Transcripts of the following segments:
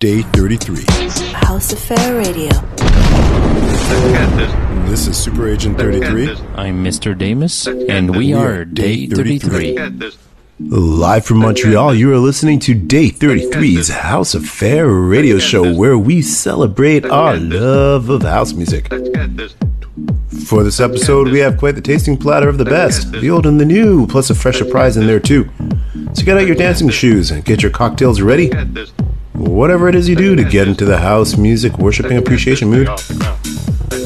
Day 33. House affair Radio. This is Super Agent 33. I'm Mr. Damus, and we are Day 33. Live from Montreal, you are listening to Day 33's House Affair radio show where we celebrate our love of house music. For this episode, we have quite the tasting platter of the best, the old and the new, plus a fresh surprise in there too. So get out your dancing shoes and get your cocktails ready whatever it is you do to get into the house music worshiping appreciation mood.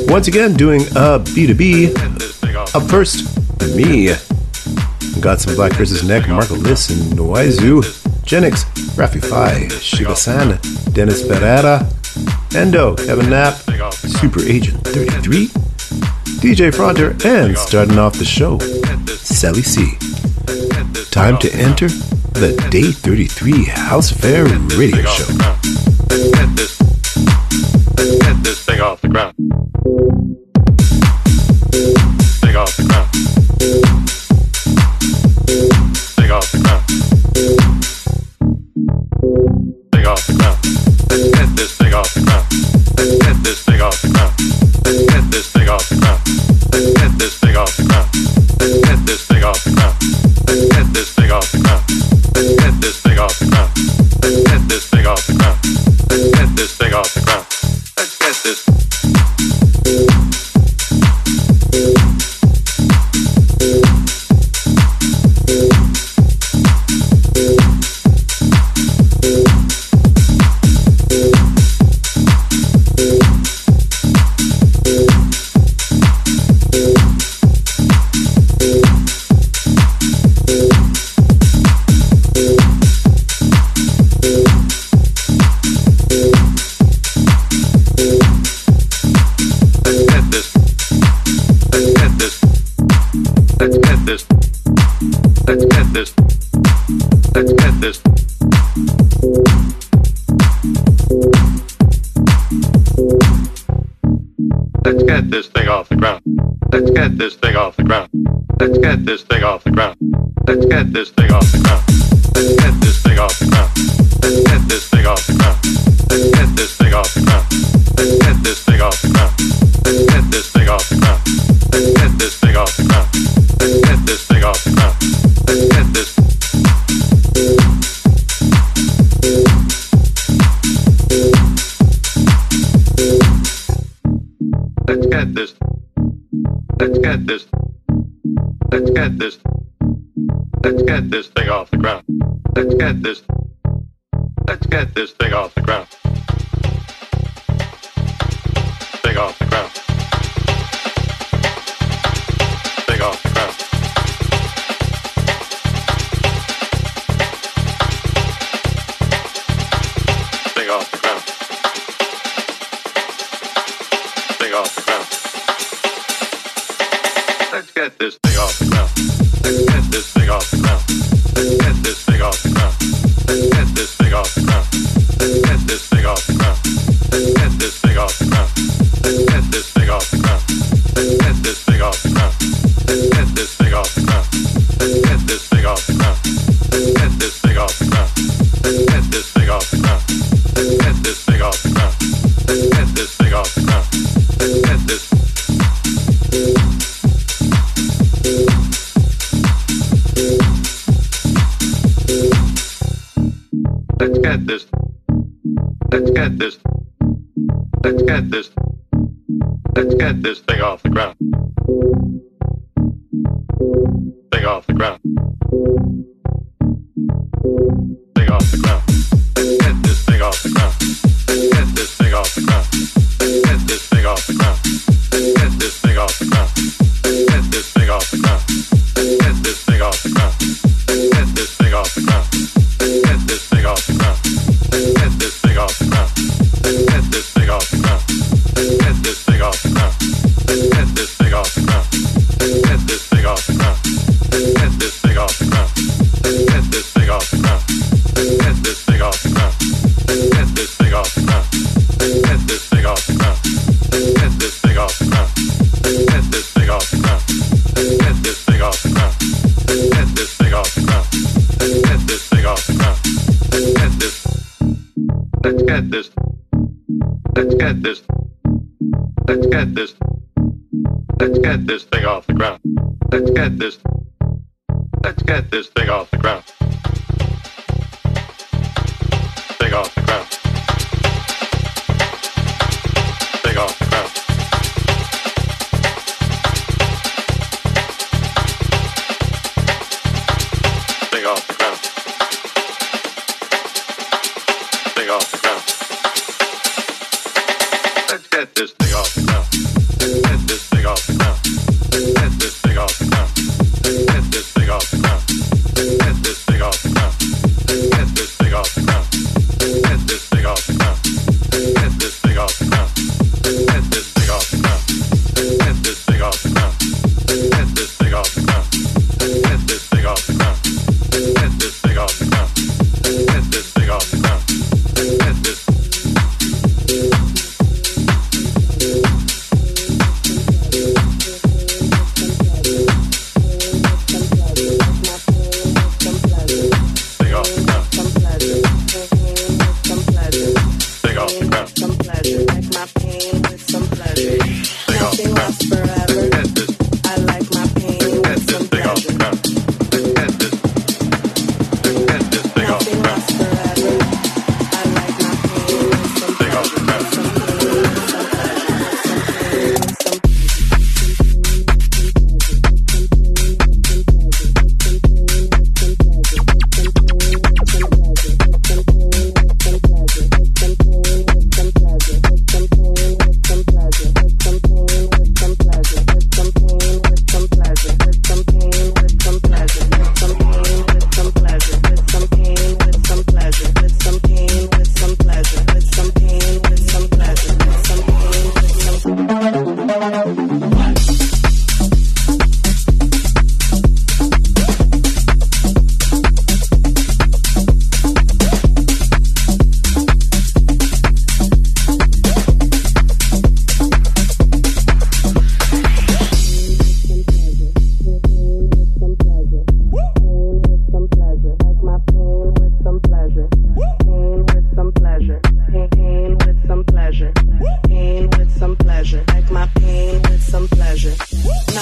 Once again, doing a B2B. Up first, me. Got some Black Chris's Neck, Marco Lys, and Noizu, Genix, Rafi Fi, Shiba San, Dennis Ferreira, Endor, Kevin Knapp, Super Agent 33, DJ Frontier, and starting off the show, Sally C. Time to enter the Day 33 House Fair Radio Show.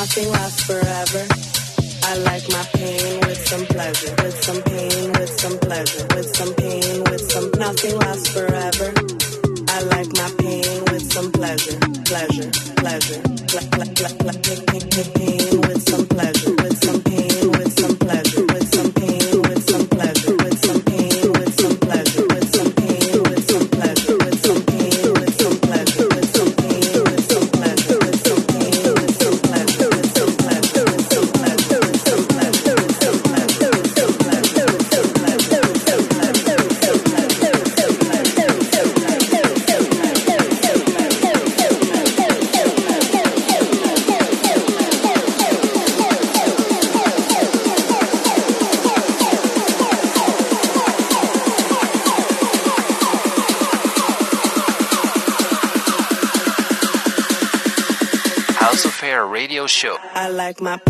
nothing lasts forever. I like my pain with some pleasure, with some pain, with some pleasure, with some pain, with some nothing lasts forever. I like my pain with some pleasure, pleasure, pleasure, ple- ple- ple- ple- pain. my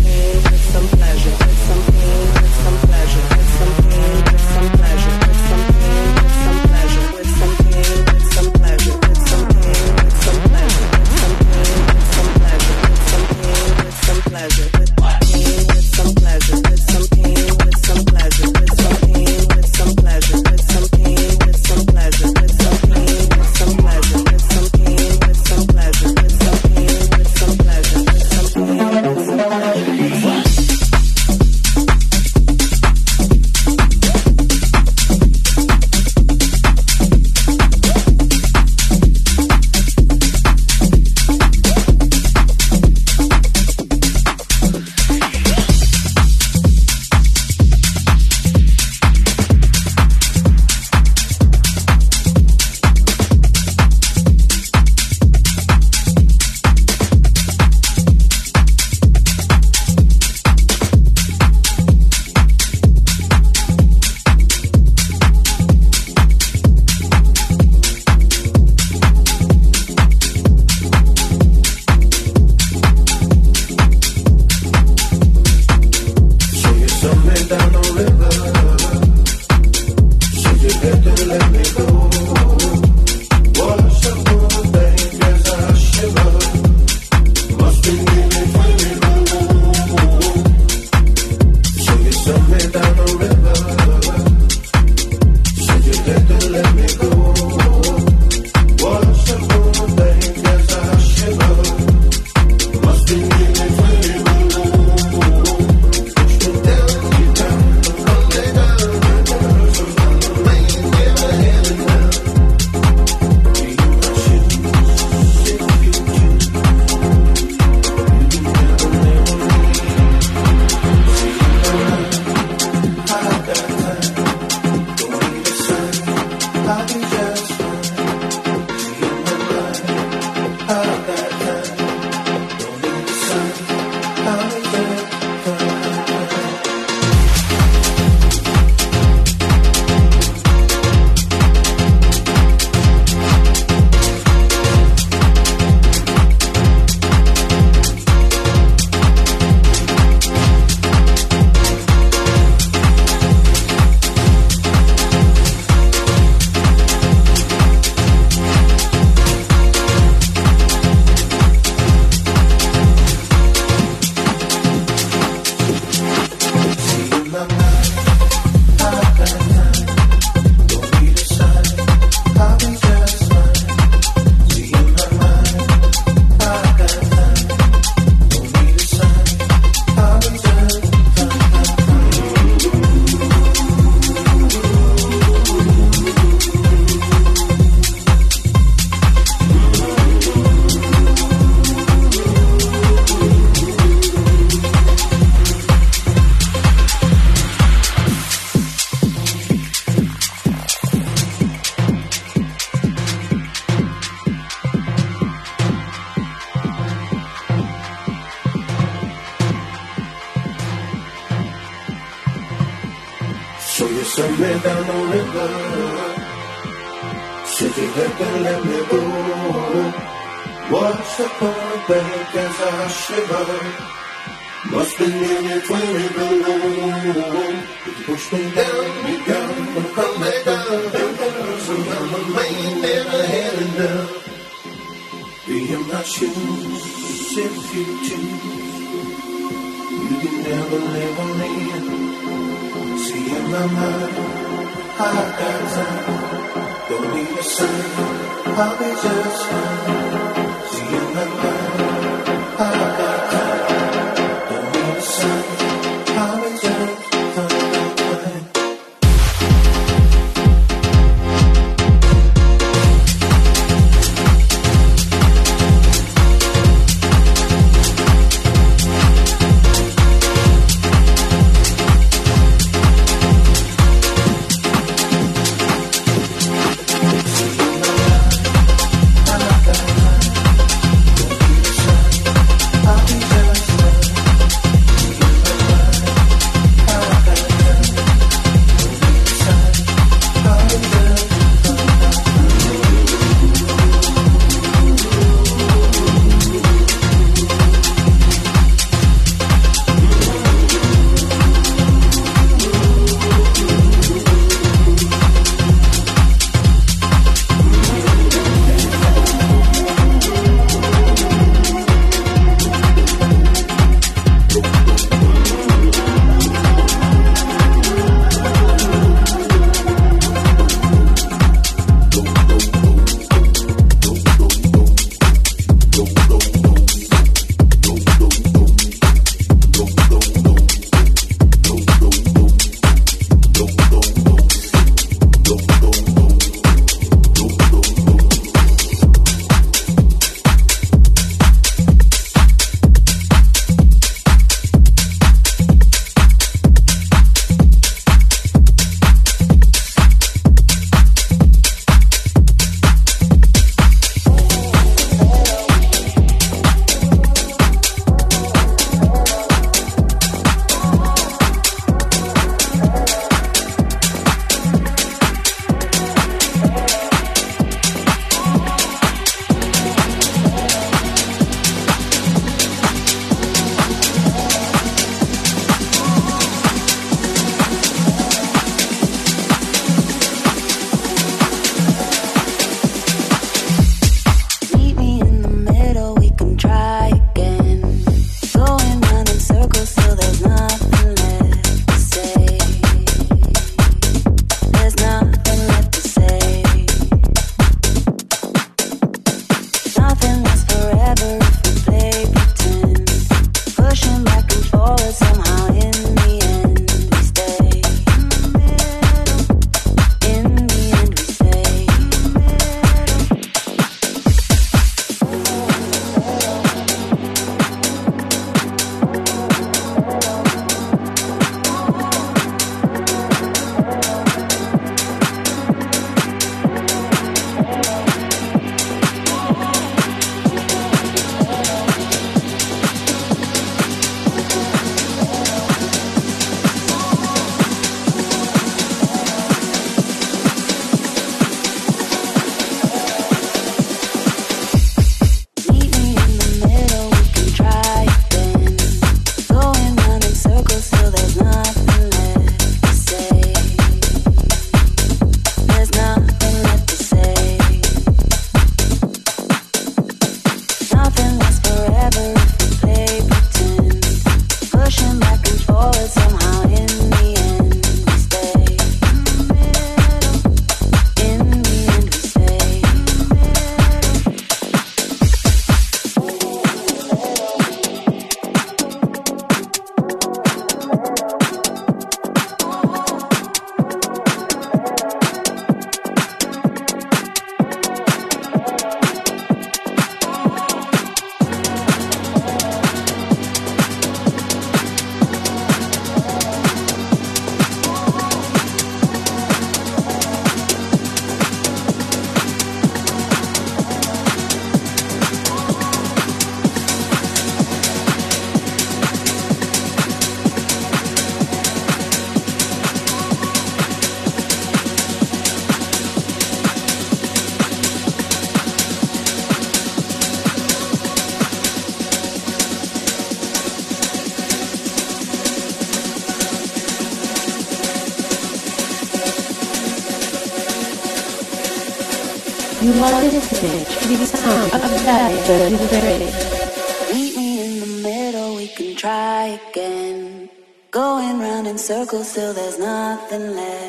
Meet me in the middle, we can try again. Going round in circles till there's nothing left.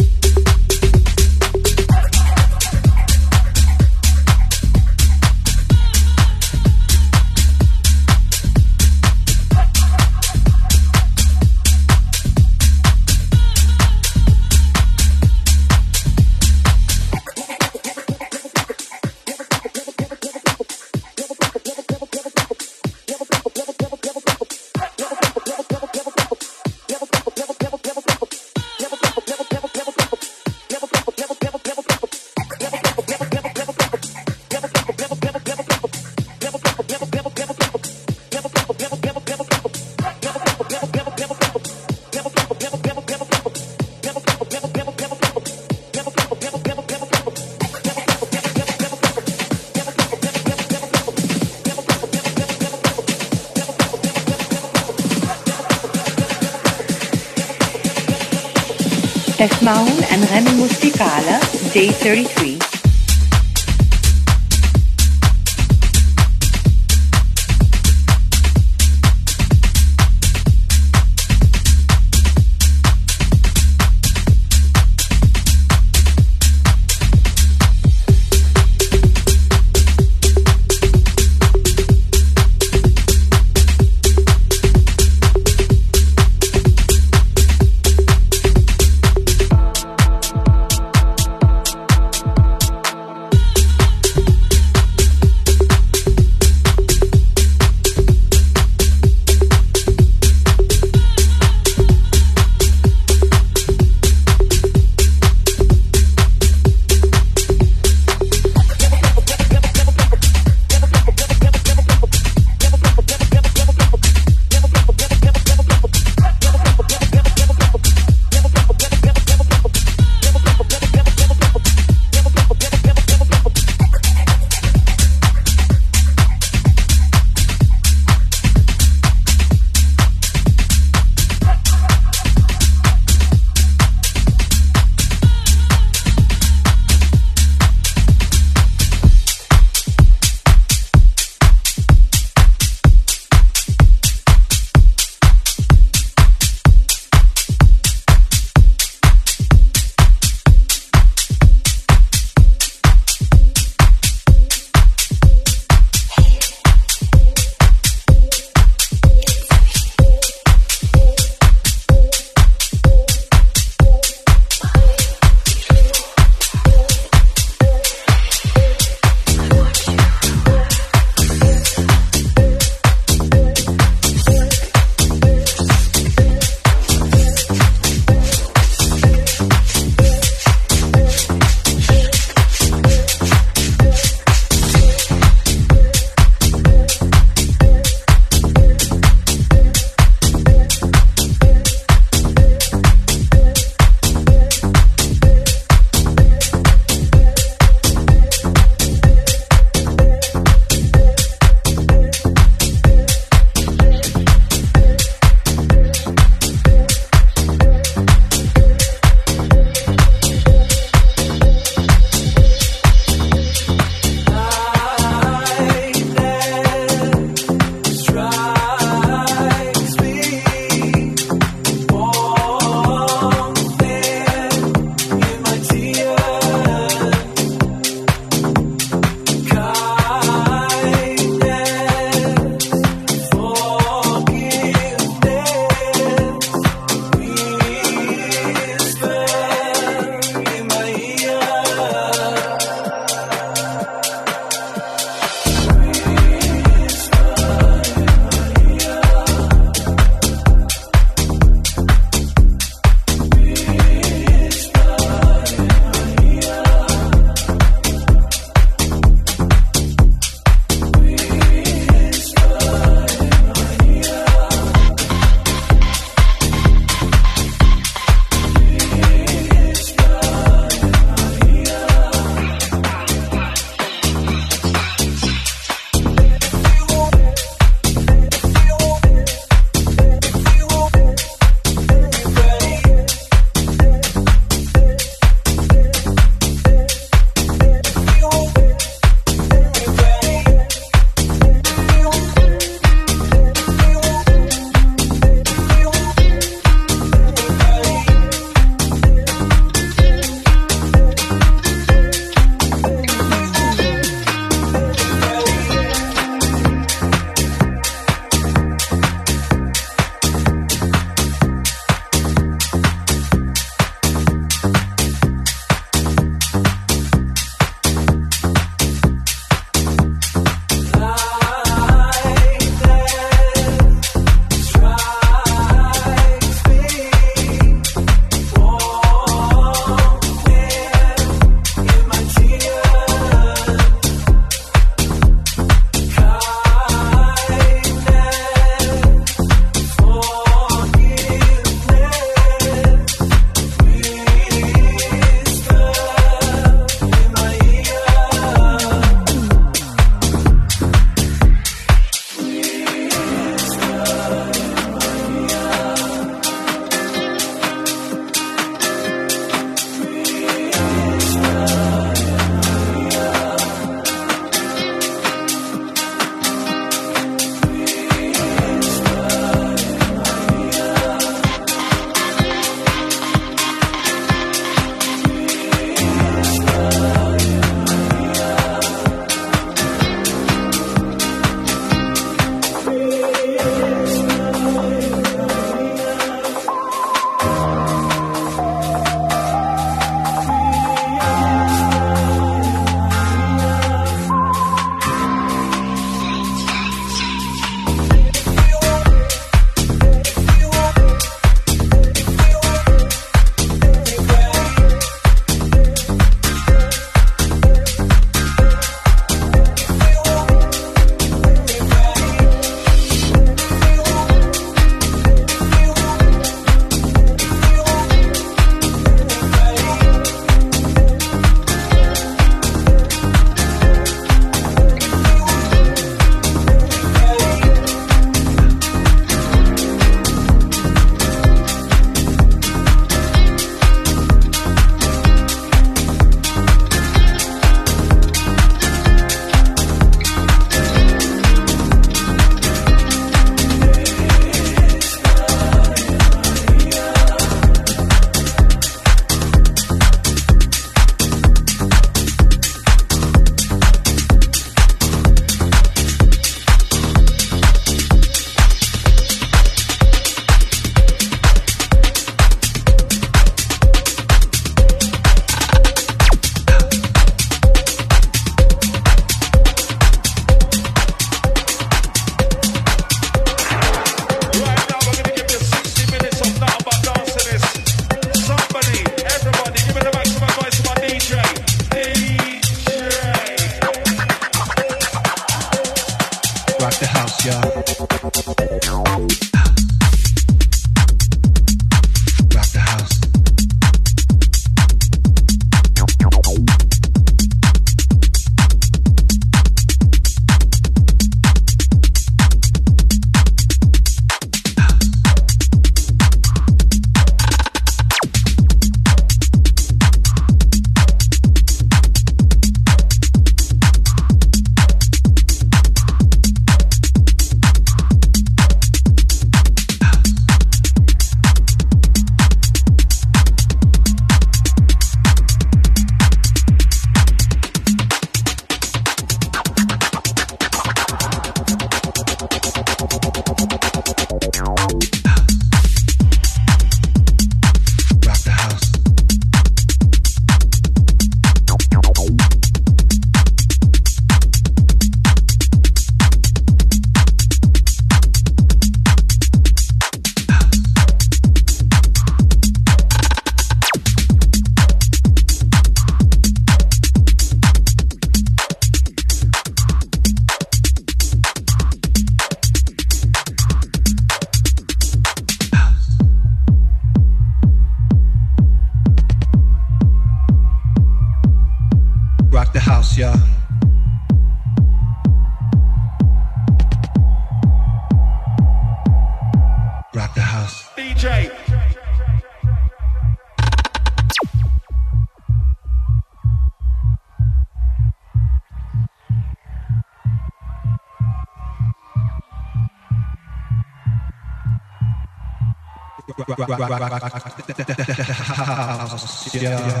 House, yeah.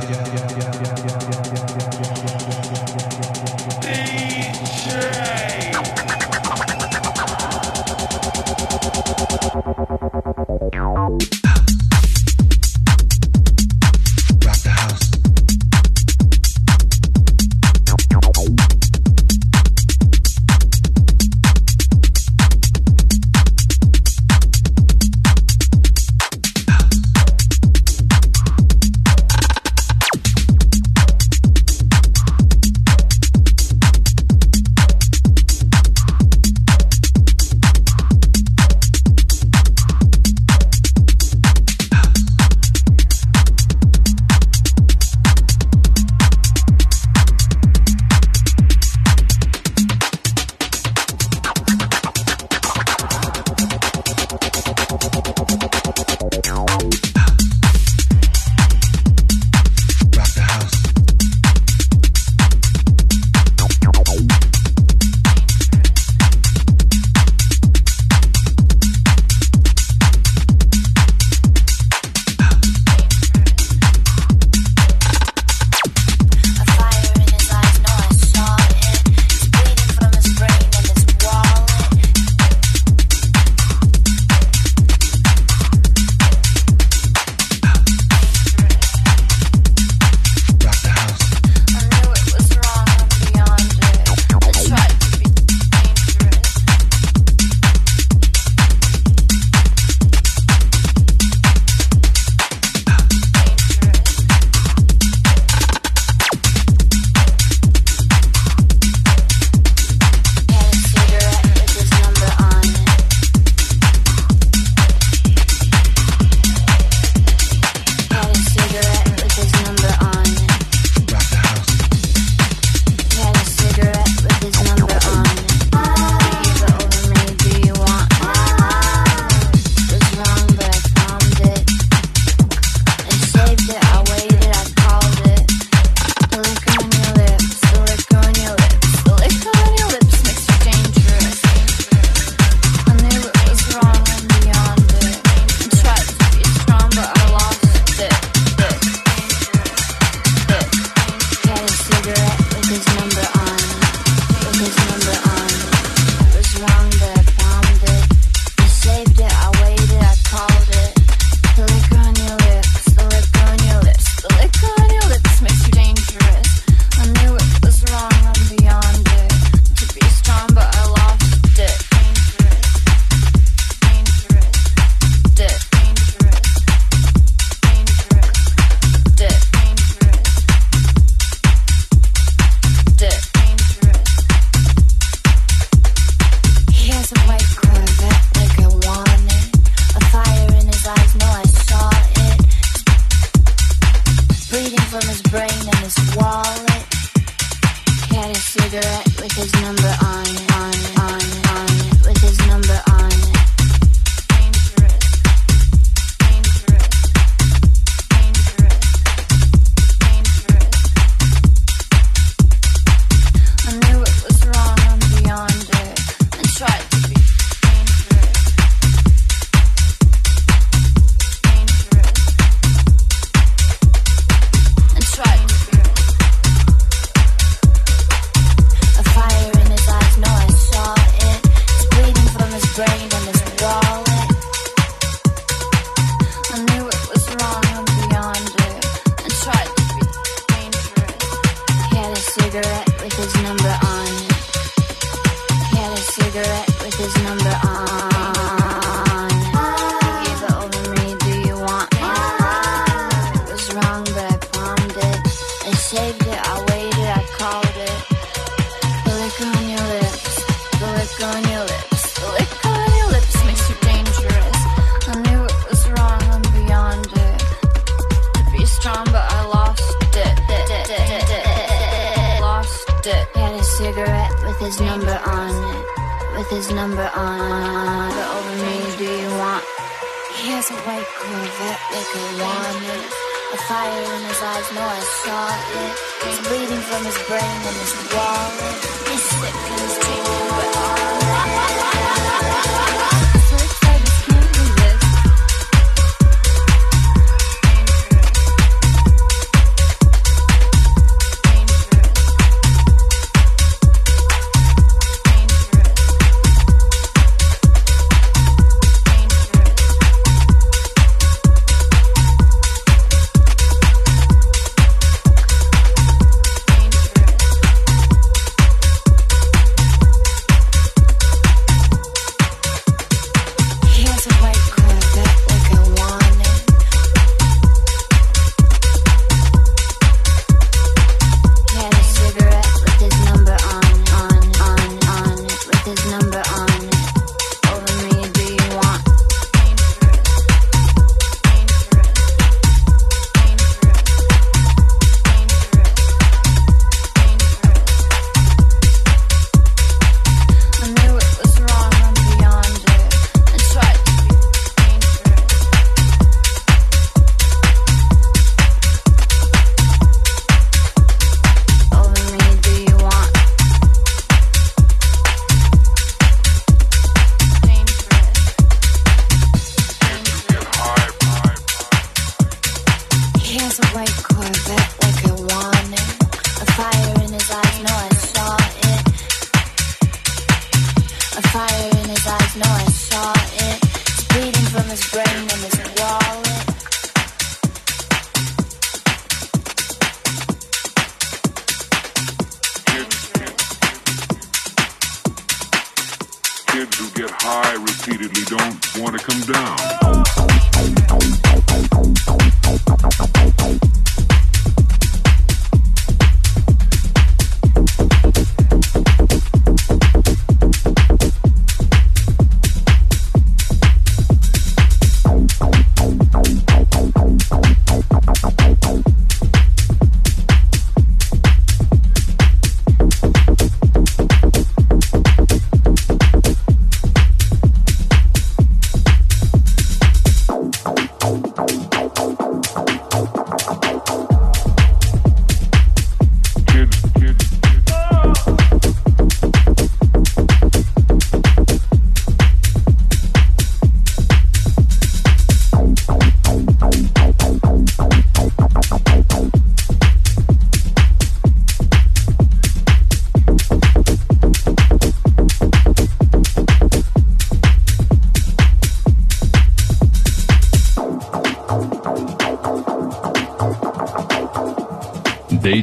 high repeatedly don't want to come down.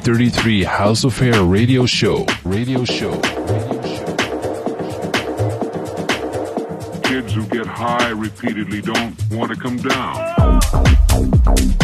33 House Affair radio show. Radio show. Kids who get high repeatedly don't want to come down.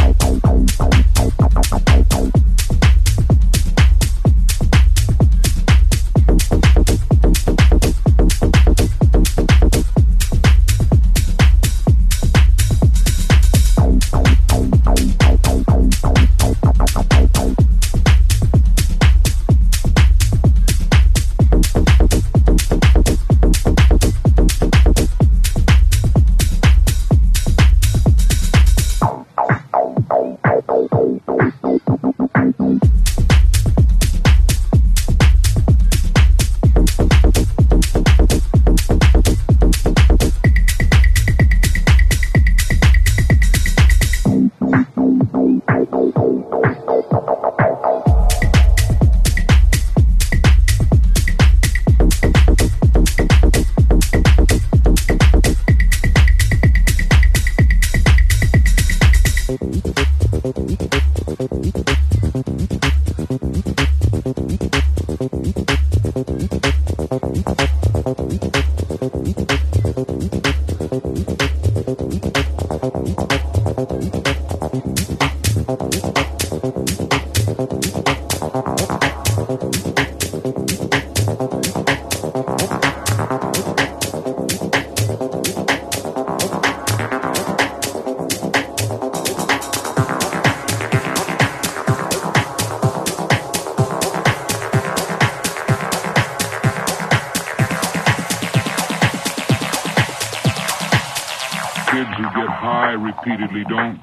Repeatedly, don't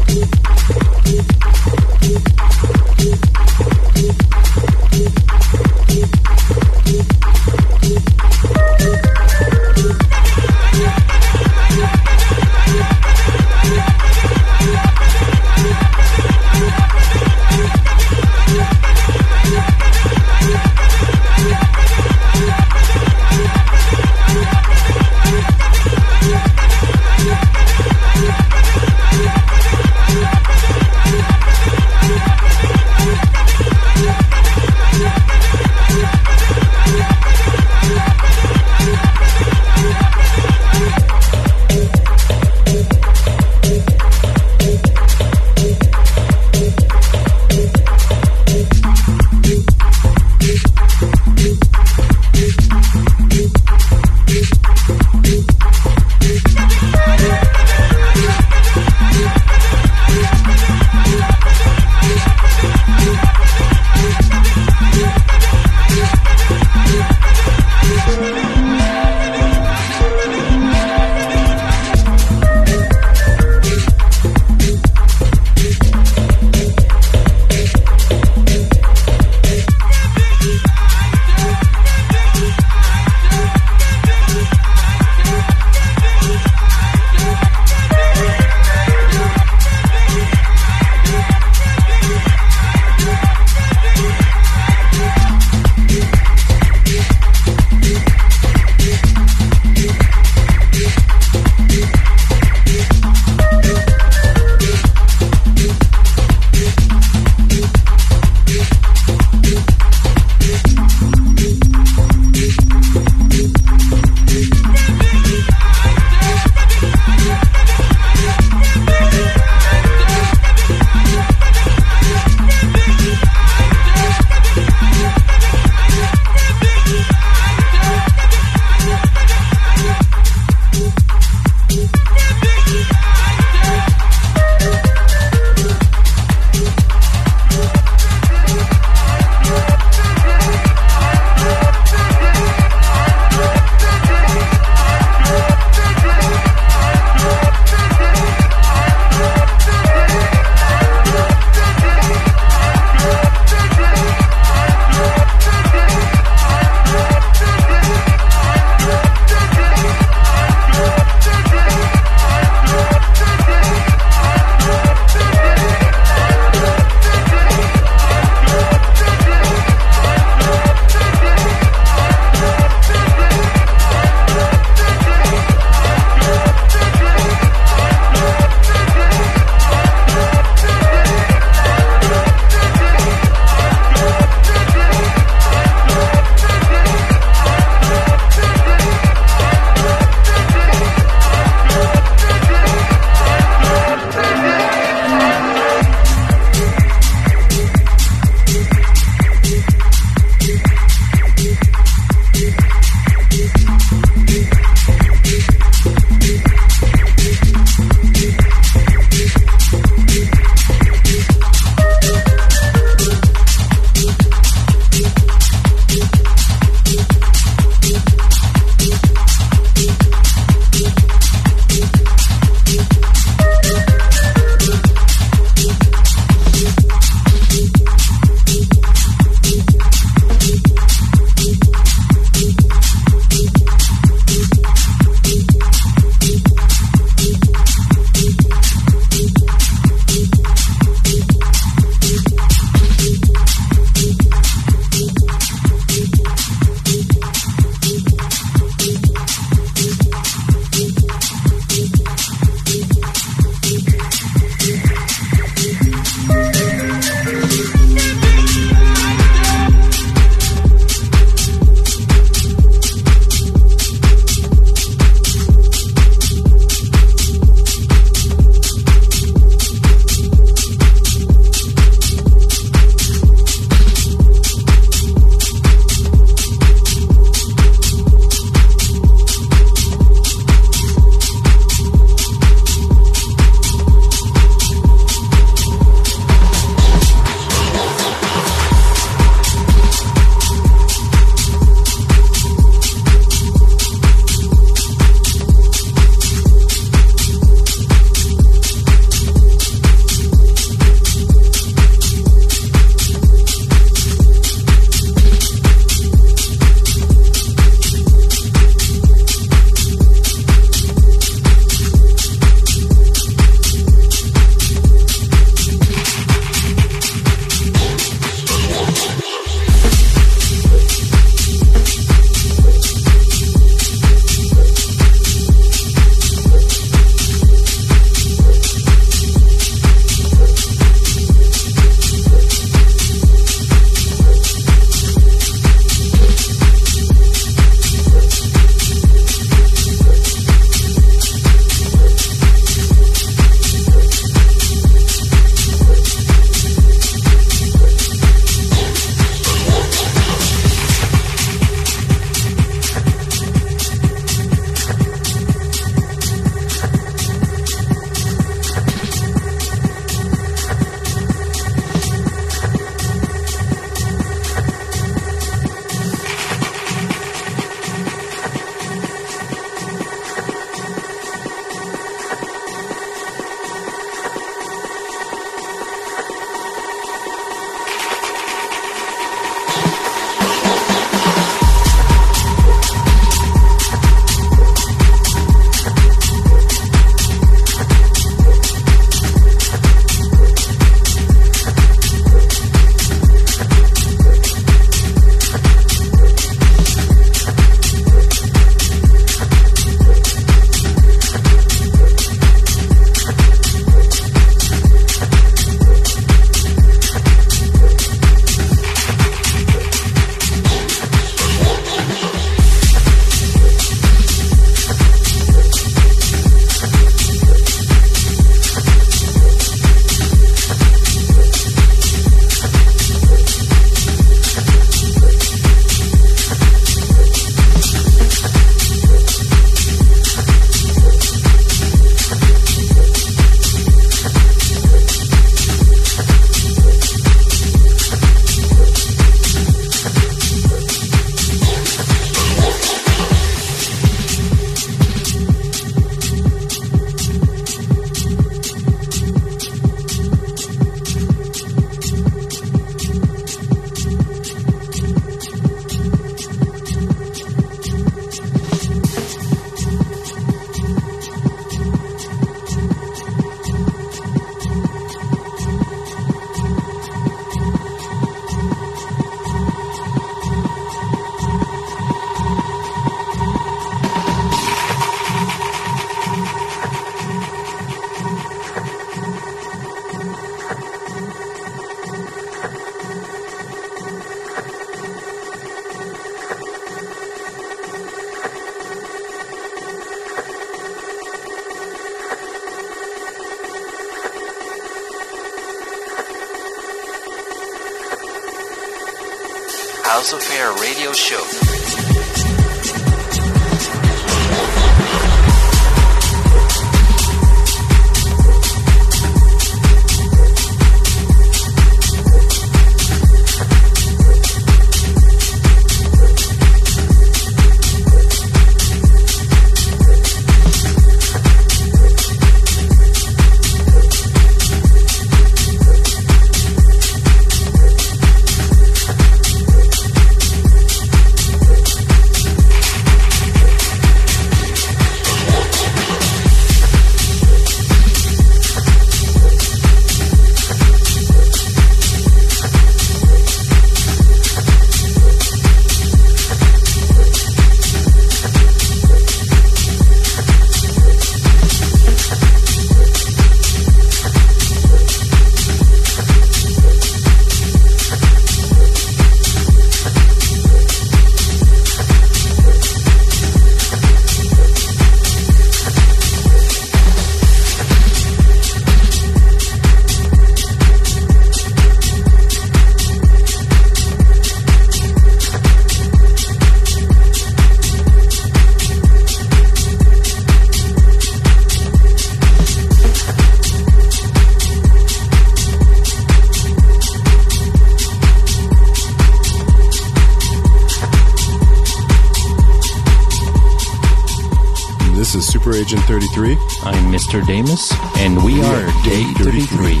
Agent 33. I'm Mr. Damus, and we are Day 33.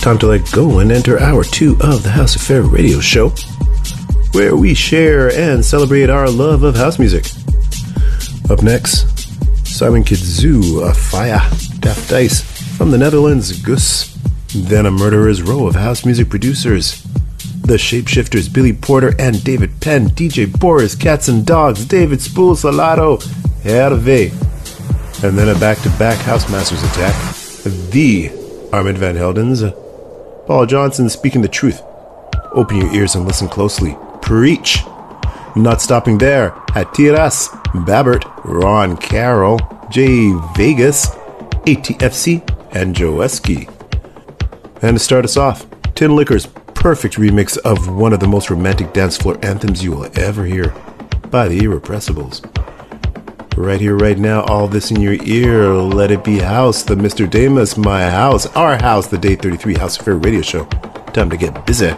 Time to let go and enter hour two of the House Affair radio show, where we share and celebrate our love of house music. Up next, Simon Kidzu, OFFAIAH, Daft Dice from the Netherlands, GUZ. Then a murderer's row of house music producers. The Shapeshifters, Billy Porter and David Penn, DJ Boris, Cats and Dogs, David Spool, Salado, Hervé. And then a back to back House Masters attack. The Armand Van Helden's Paul Johnson speaking the truth. Open your ears and listen closely. Preach. Not stopping there. Hatiras, Babert, Ron Carroll, Jay Vegas, ATFC, and Joeski. And to start us off, Tin Liquor's perfect remix of one of the most romantic dance floor anthems you will ever hear by the Irrepressibles. Right here, right now, all this in your ear. Let it be house, the Mr. Damus, my house, our house, the Day 33 House Affair radio show. Time to get busy.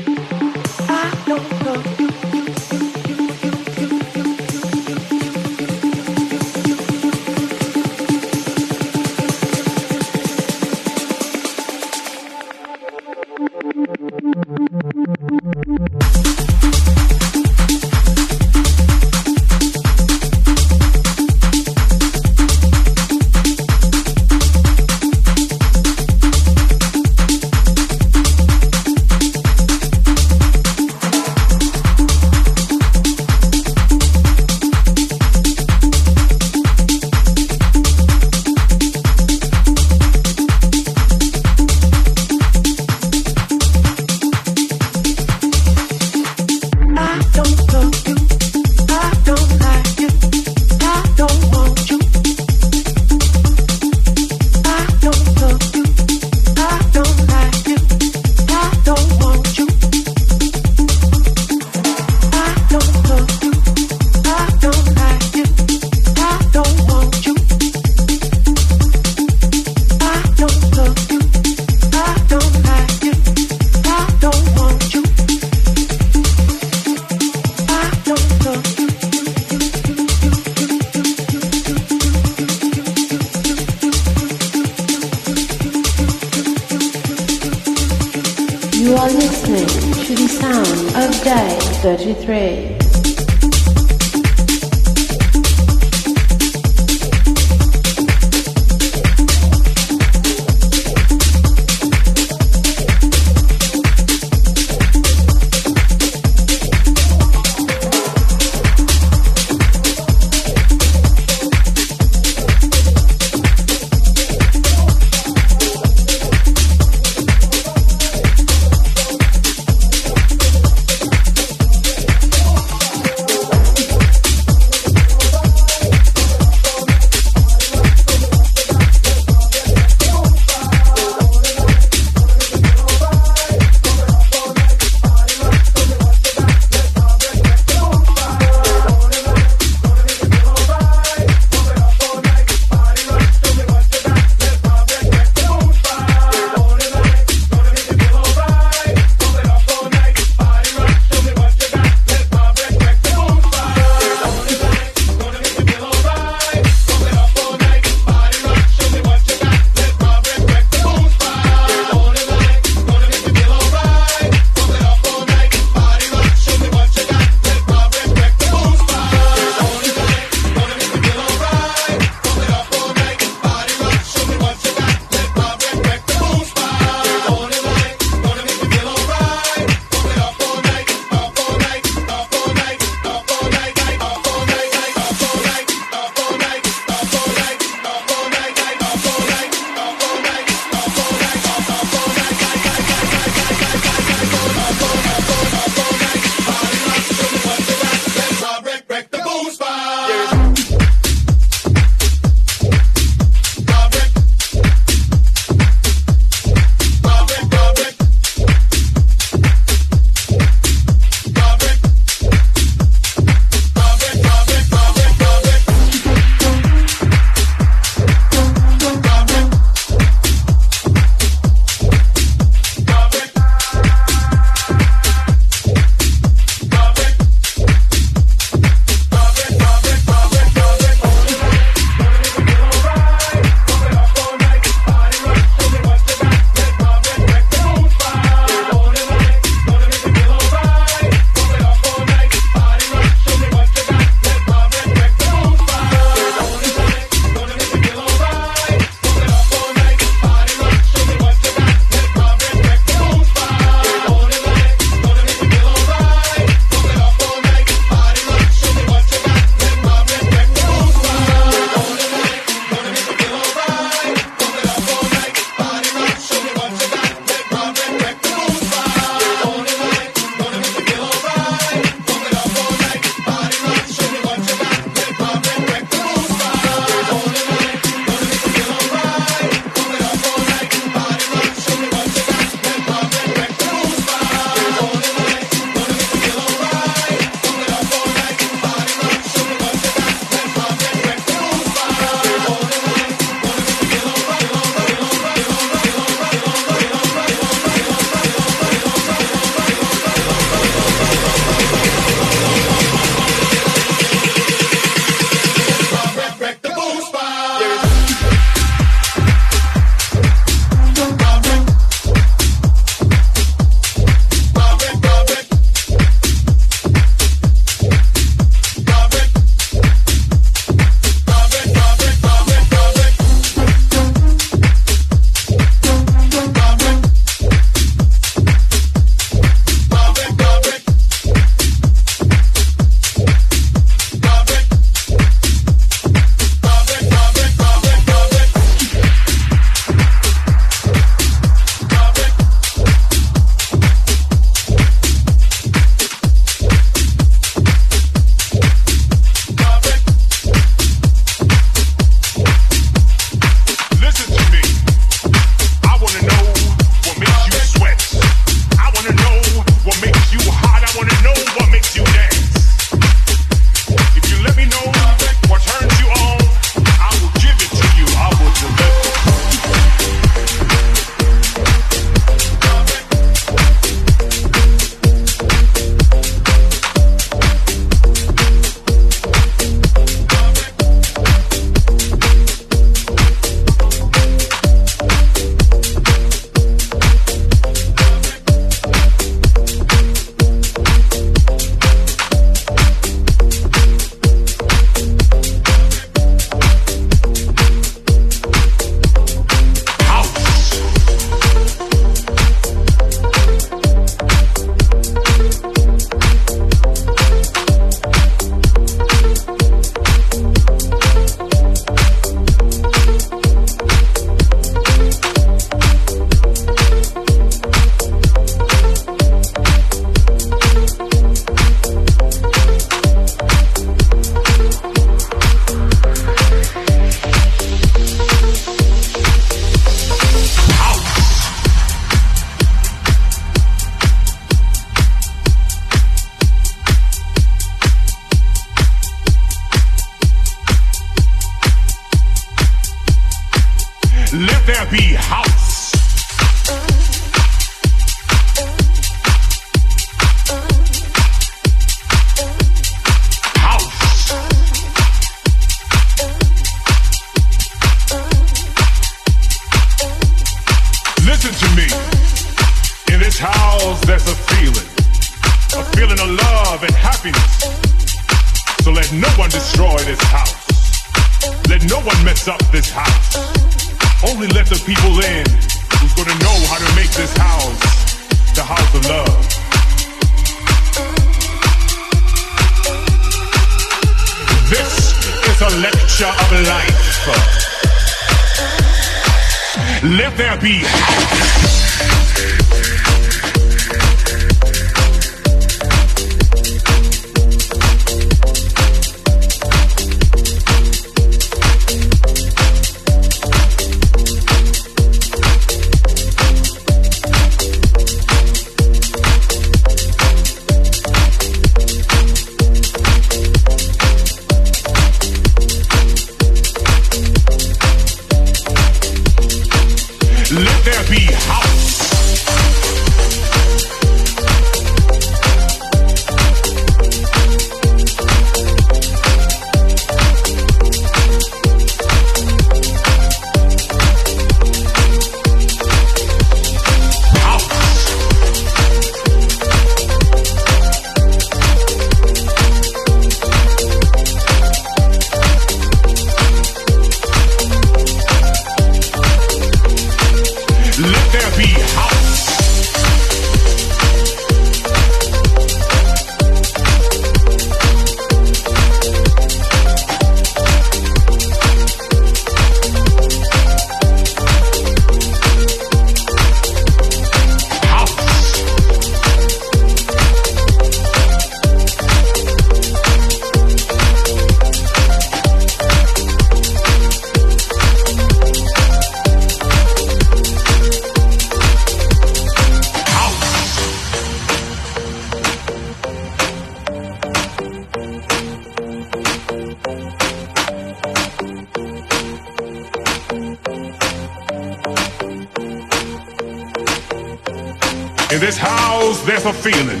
for feeling.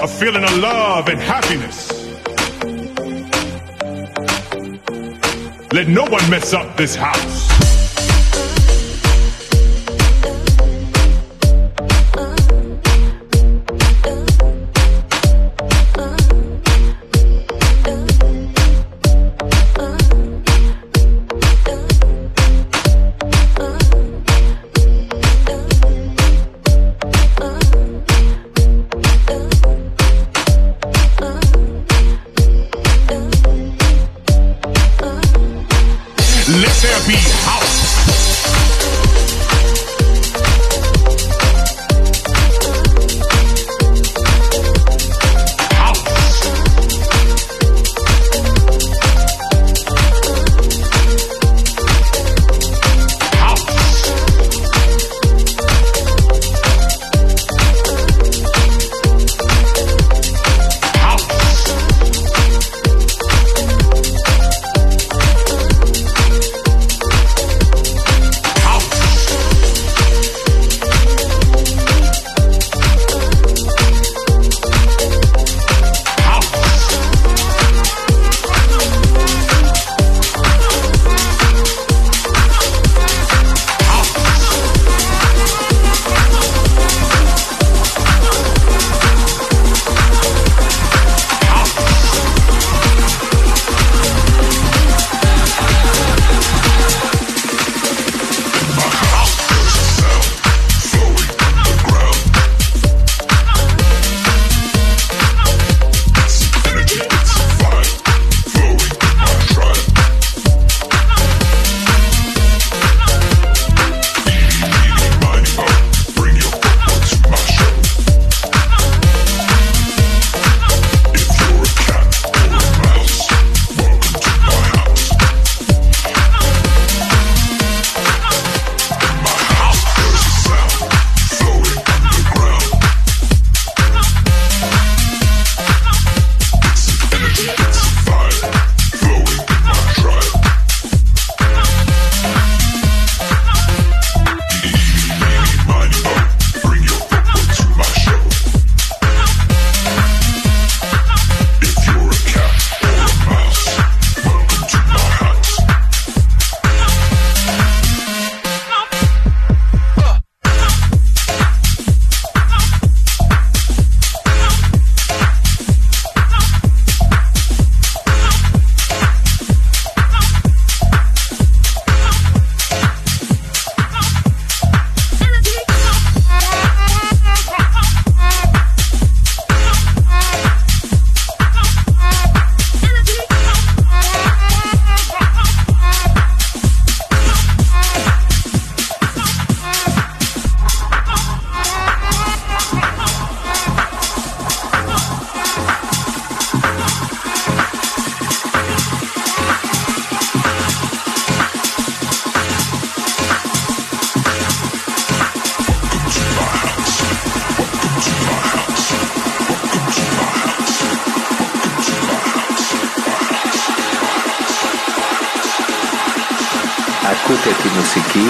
A feeling of love and happiness. Let no one mess up this house.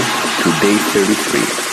To Day 33.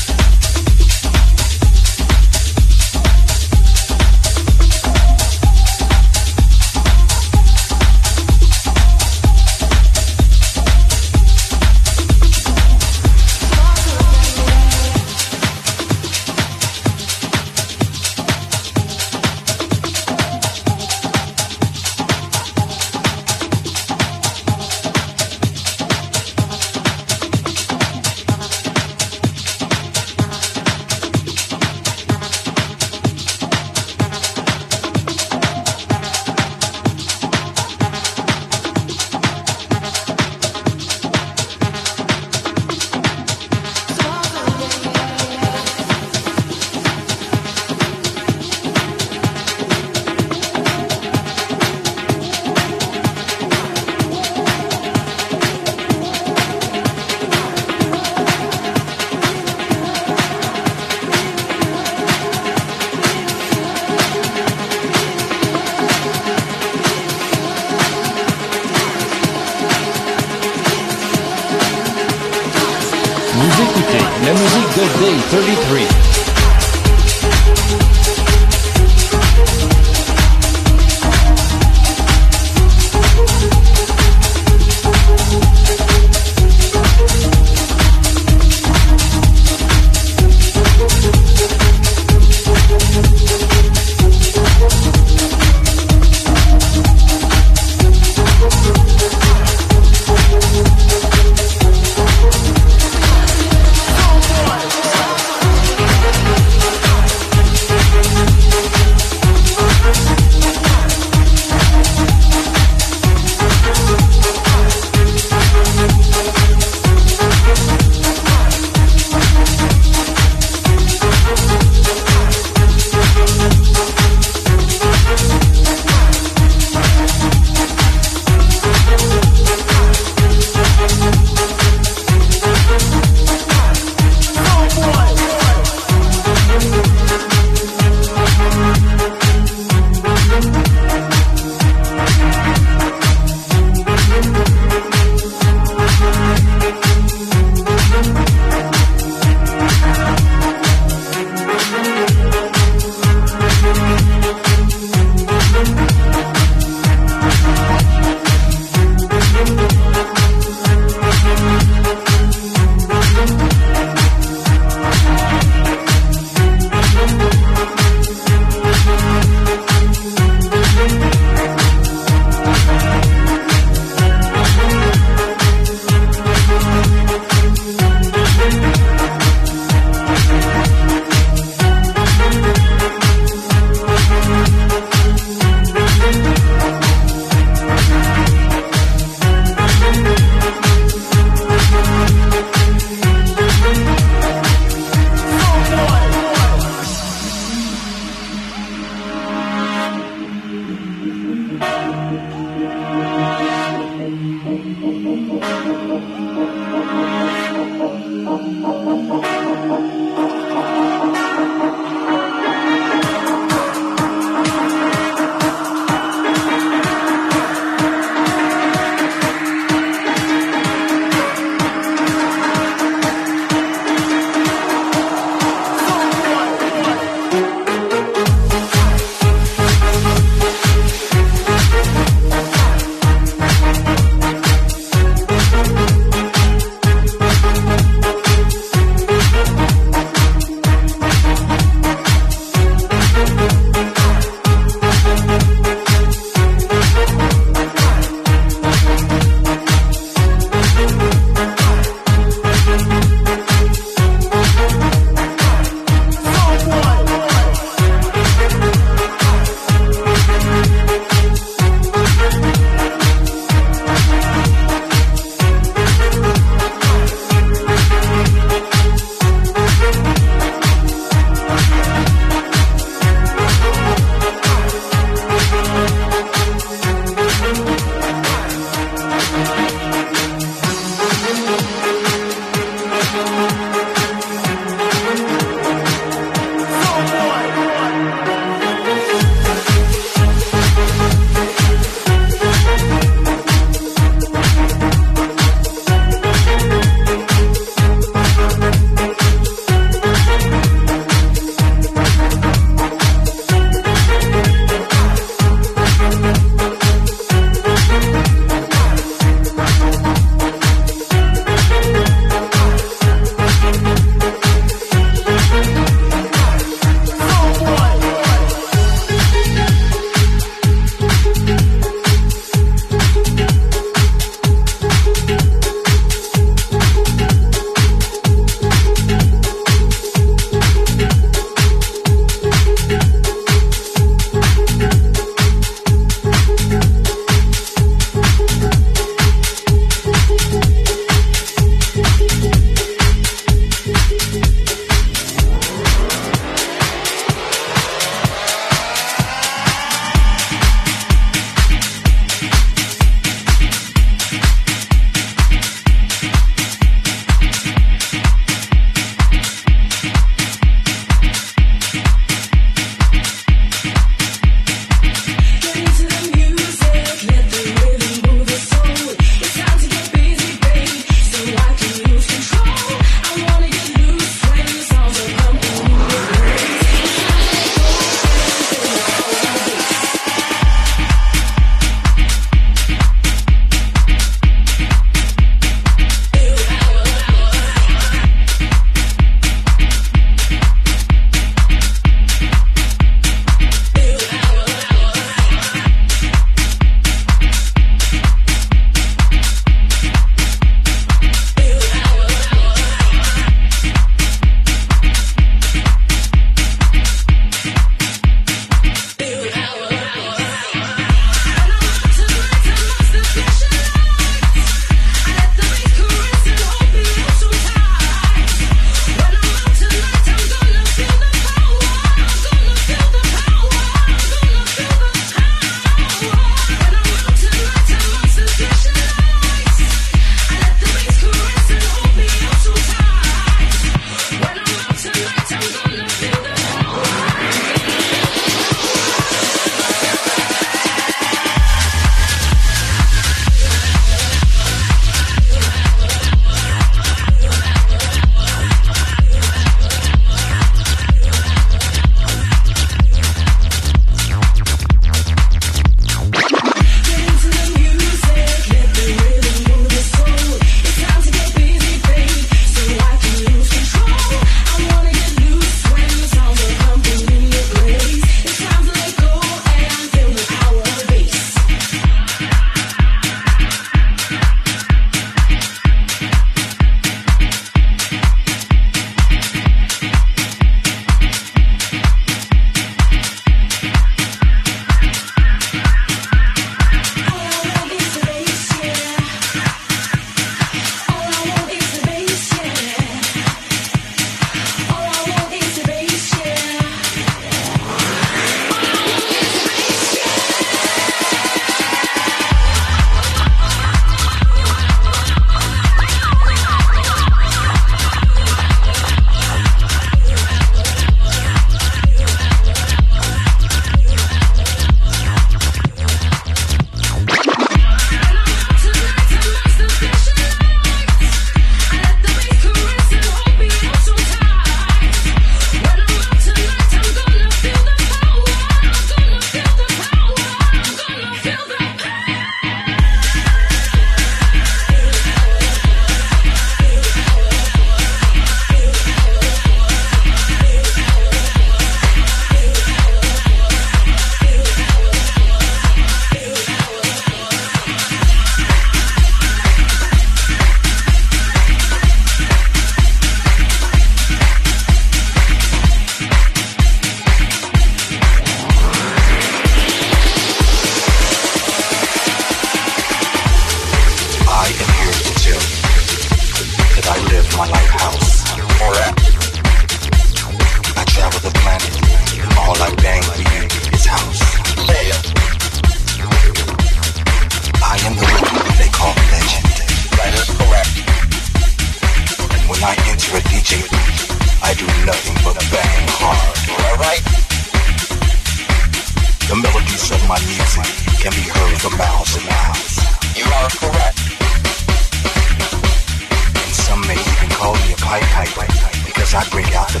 Out the.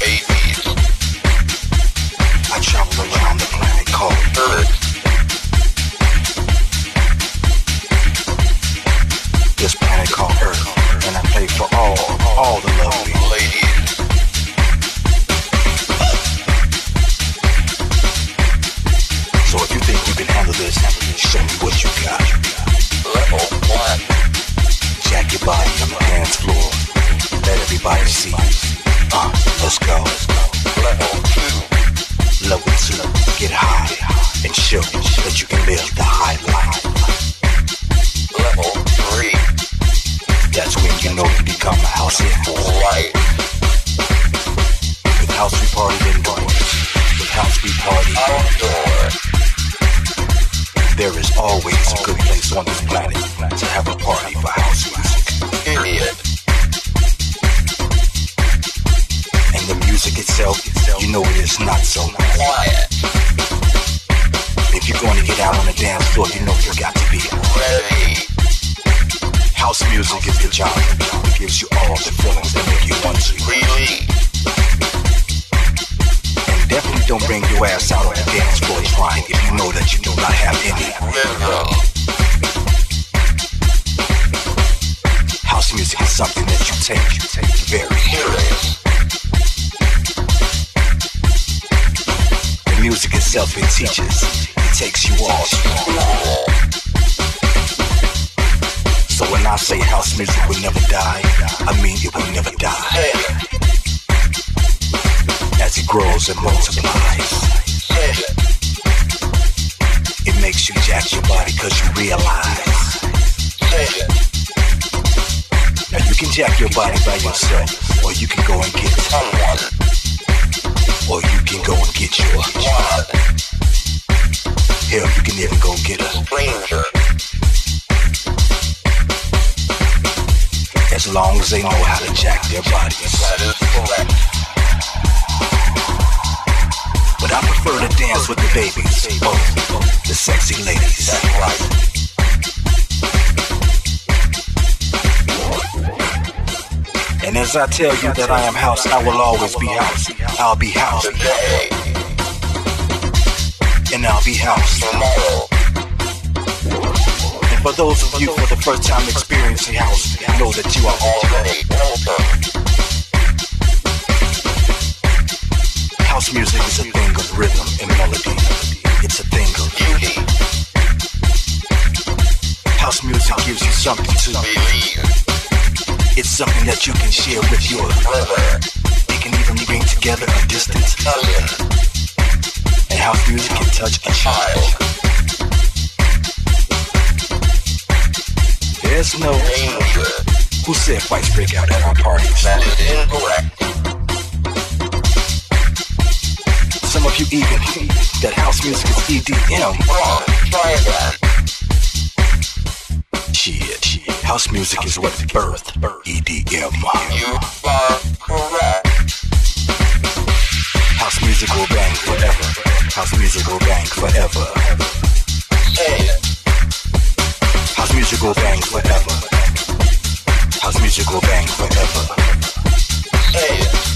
Babies. I travel around the planet called Earth. This planet called Earth, and I play for all, all the lovely ladies. So if you think you can handle this, show me what you got. Level one. Jack your body on the dance floor. Let everybody see. Let's go. Get high and show that you can live the high life. Level three. That's when you know you become a house hit. Right. With house we party indoors. With house we party outdoors. There is always a good place on this planet to have a party for house music. Period. Music itself, you know it is not so. If you're going to get out on the dance floor, you know you got to be ready. House music is the job that gives you all the feelings that make you want to really. And definitely don't bring your ass out on the dance floor crying if you know that you do not have any. House music is something that you take very serious. Music itself, it teaches, it takes you all. So when I say house music will never die, I mean it will never die. As it grows and multiplies. It makes you jack your body cause you realize. Now you can jack your body by yourself, or you can go and get someone. Or you can go and get your one. Hell, you can even go get a stranger. As long as they know how to jack their bodies. That is correct. But I prefer to dance with the babies. Oh, the sexy ladies. That's right. And as I tell you that I am house, I will always be house. I'll be house. And I'll be house. And for those of you for the first time experiencing house, know that you are already. House music is a thing of rhythm and melody. It's a thing of beauty. House music gives you something to believe. Something that you can share with your brother. It can even bring together a distant cousin. And how music can touch a child. There's no danger. Who said fights break out at our parties? That is incorrect. Some of you even think that house music is EDM. Wrong. Try again. House music is what birthed EDM. You are correct. House music will bang forever. House music will bang forever. It. House music will bang forever. House music will bang forever. Say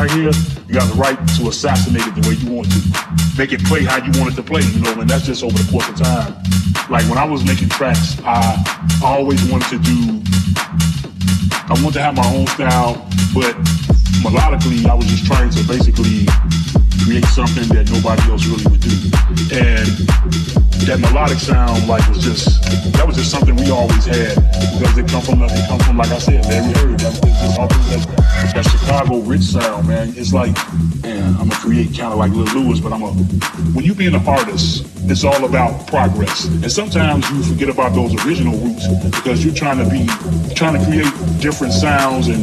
right here, you got the right to assassinate it the way you want to. Make it play how you want it to play, you know, and that's just over the course of time. Like when I was making tracks, I, always wanted to do, I wanted to have my own style, but melodically, I was just trying to basically create something that nobody else really would do. And that melodic sound, like, was just that was just something we always had because it come from it come from like I said, every Heard. That Chicago rich sound, man. It's like, man, I'm gonna create kind of like Lil Louis, but I'm gonna. When you being an artist, it's all about progress, and sometimes you forget about those original roots because you're trying to be, trying to create different sounds, and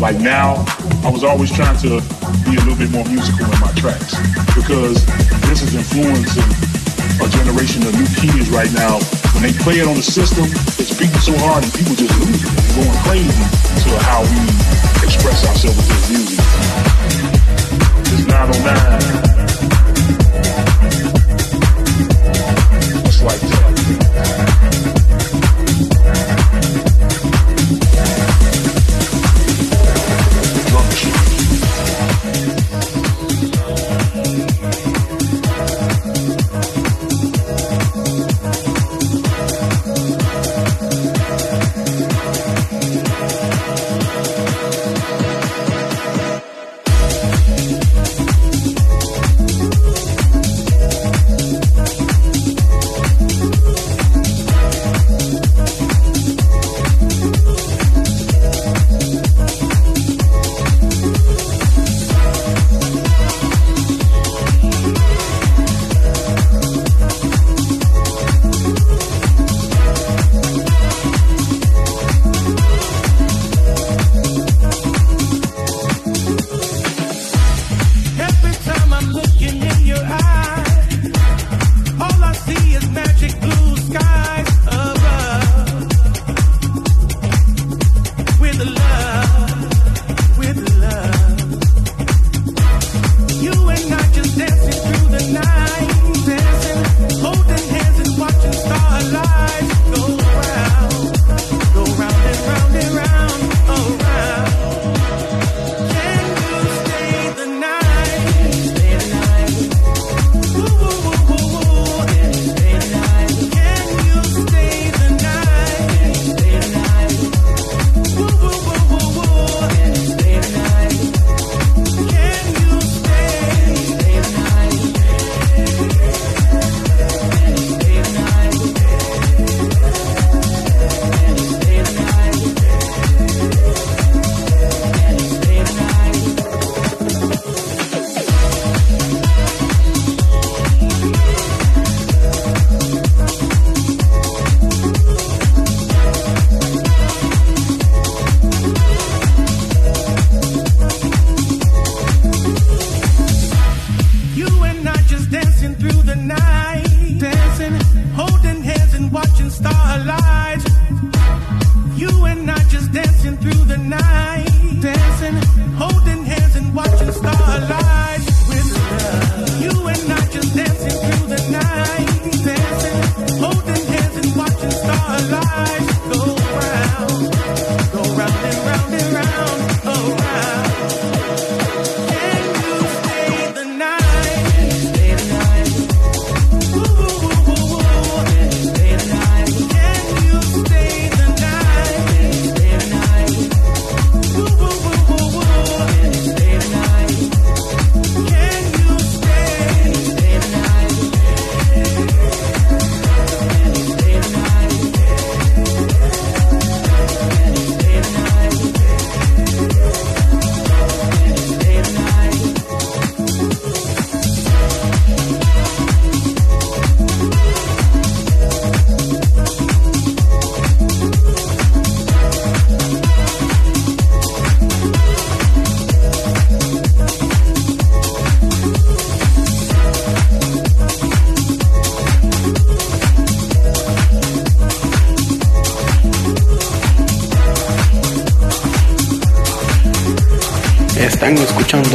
like now, I was always trying to be a little bit more musical in my tracks because this is influencing a generation of new kids right now when they play it on the system, it's beating so hard and people just lose it. They're going crazy to how we express ourselves with this music. It's 909.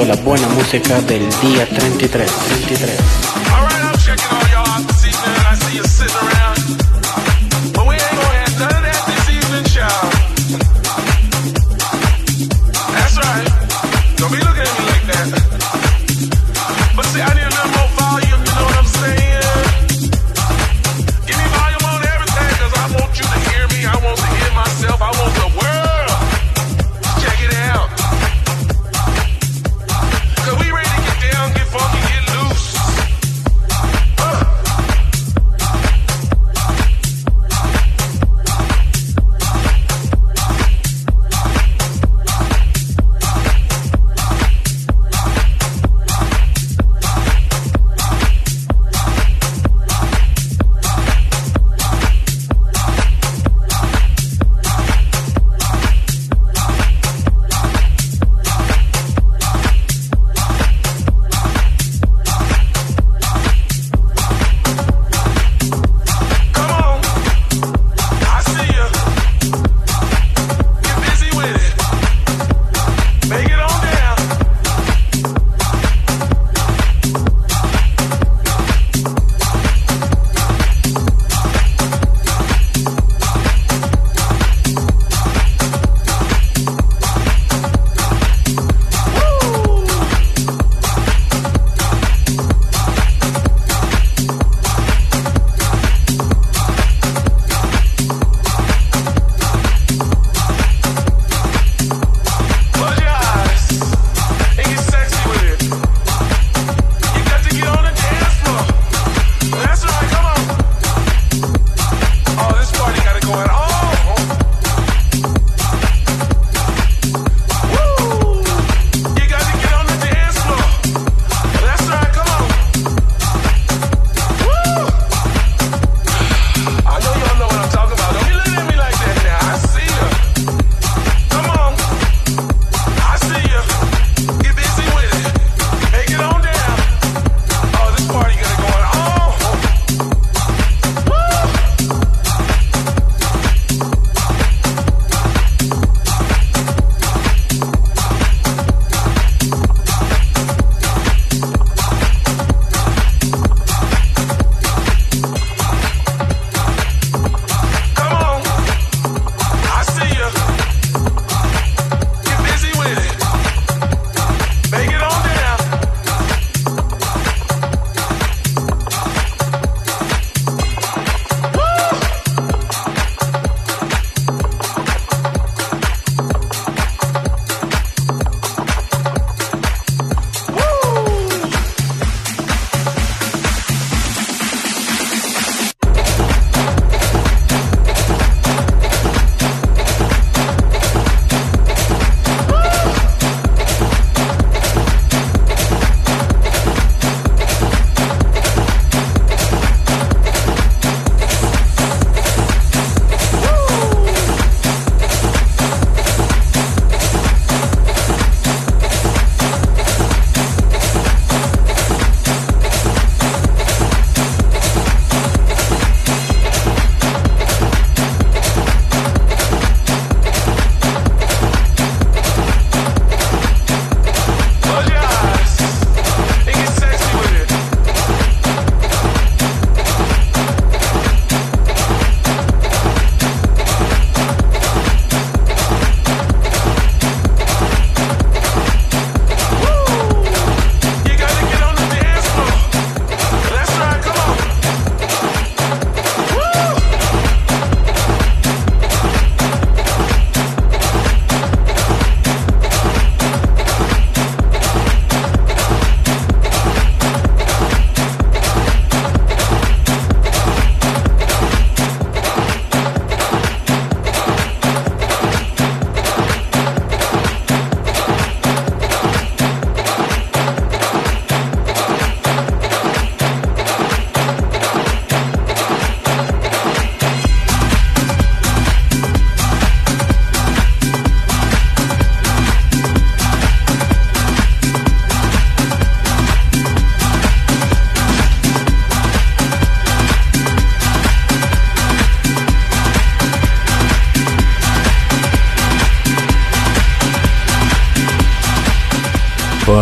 La buena música del día 33. 33.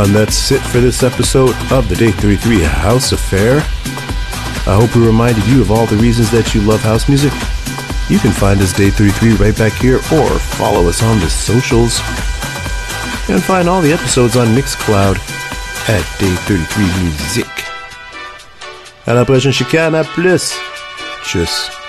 Fun. That's it for this episode of the Day 33 House Affair. I hope we reminded you of all the reasons that you love house music. You can find us Day 33 right back here or follow us on the socials. And find all the episodes on Mixcloud at Day 33 Music. À la prochaine chicane, à plus. Tchuss.